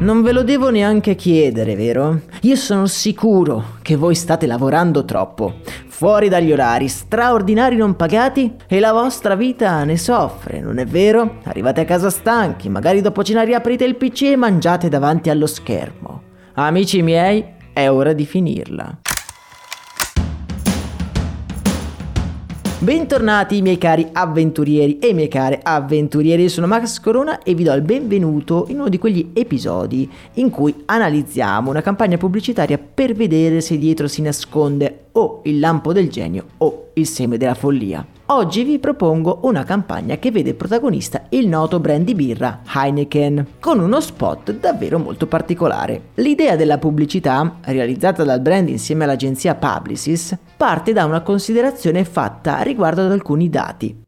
Non ve lo devo neanche chiedere, vero? Io sono sicuro che voi state lavorando troppo, fuori dagli orari, straordinari non pagati e la vostra vita ne soffre, non è vero? Arrivate a casa stanchi, magari dopo cena riaprite il PC e mangiate davanti allo schermo. Amici miei, è ora di finirla. Bentornati miei cari avventurieri e mie care avventurieri, sono Max Corona e vi do il benvenuto in uno di quegli episodi in cui analizziamo una campagna pubblicitaria per vedere se dietro si nasconde o il lampo del genio o il seme della follia. Oggi vi propongo una campagna che vede protagonista il noto brand di birra Heineken, con uno spot davvero molto particolare. L'idea della pubblicità, realizzata dal brand insieme all'agenzia Publicis, parte da una considerazione fatta riguardo ad alcuni dati.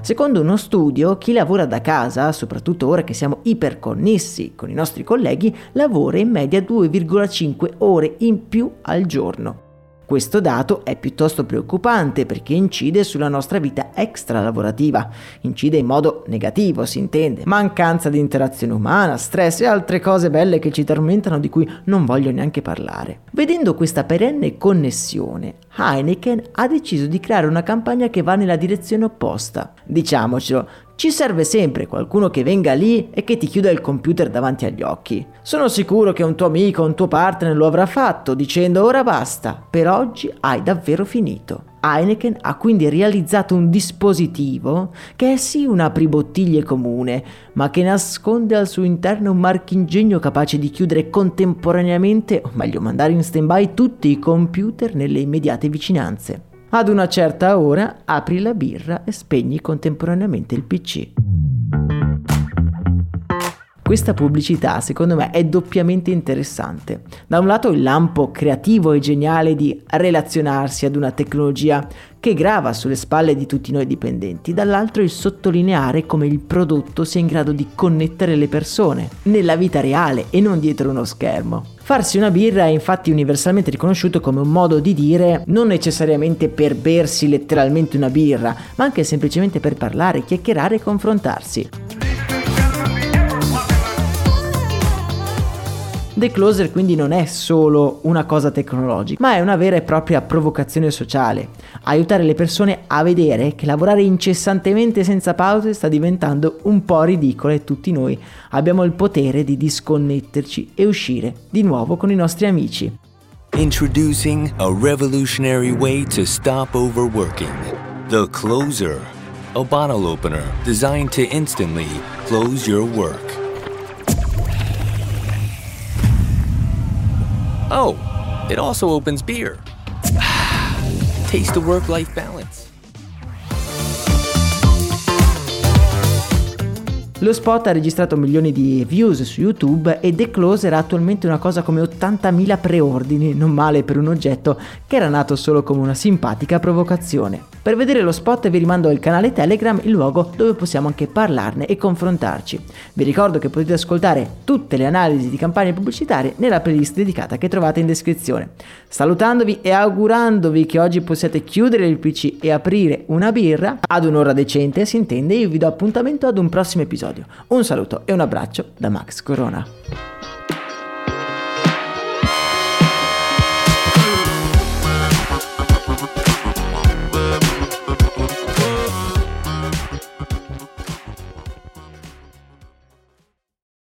Secondo uno studio, chi lavora da casa, soprattutto ora che siamo iperconnessi con i nostri colleghi, lavora in media 2,5 ore in più al giorno. Questo dato è piuttosto preoccupante perché incide sulla nostra vita extra lavorativa, incide in modo negativo, si intende, mancanza di interazione umana, stress e altre cose belle che ci tormentano di cui non voglio neanche parlare. Vedendo questa perenne connessione, Heineken ha deciso di creare una campagna che va nella direzione opposta. Diciamocelo, ci serve sempre qualcuno che venga lì e che ti chiuda il computer davanti agli occhi. Sono sicuro che un tuo amico o un tuo partner lo avrà fatto dicendo ora basta, per oggi hai davvero finito. Heineken ha quindi realizzato un dispositivo che è sì un apribottiglie comune, ma che nasconde al suo interno un marchingegno capace di chiudere contemporaneamente, o meglio mandare in stand-by tutti i computer nelle immediate vicinanze. Ad una certa ora apri la birra e spegni contemporaneamente il PC. Questa pubblicità secondo me è doppiamente interessante. Da un lato il lampo creativo e geniale di relazionarsi ad una tecnologia che grava sulle spalle di tutti noi dipendenti, dall'altro il sottolineare come il prodotto sia in grado di connettere le persone nella vita reale e non dietro uno schermo. Farsi una birra è infatti universalmente riconosciuto come un modo di dire non necessariamente per bersi letteralmente una birra, ma anche semplicemente per parlare, chiacchierare e confrontarsi. The Closer quindi non è solo una cosa tecnologica, ma è una vera e propria provocazione sociale. Aiutare le persone a vedere che lavorare incessantemente senza pause sta diventando un po' ridicolo e tutti noi abbiamo il potere di disconnetterci e uscire di nuovo con i nostri amici. Introducing a revolutionary way to stop overworking. The Closer, a bottle opener designed to instantly close your work. Oh, it also opens beer. Taste the work life balance. Lo spot ha registrato milioni di views su YouTube e The Closer ha attualmente una cosa come 80.000 preordini, non male per un oggetto che era nato solo come una simpatica provocazione. Per vedere lo spot vi rimando al canale Telegram, il luogo dove possiamo anche parlarne e confrontarci. Vi ricordo che potete ascoltare tutte le analisi di campagne pubblicitarie nella playlist dedicata che trovate in descrizione. Salutandovi e augurandovi che oggi possiate chiudere il PC e aprire una birra, ad un'ora decente si intende, io vi do appuntamento ad un prossimo episodio. Un saluto e un abbraccio da Max Corona.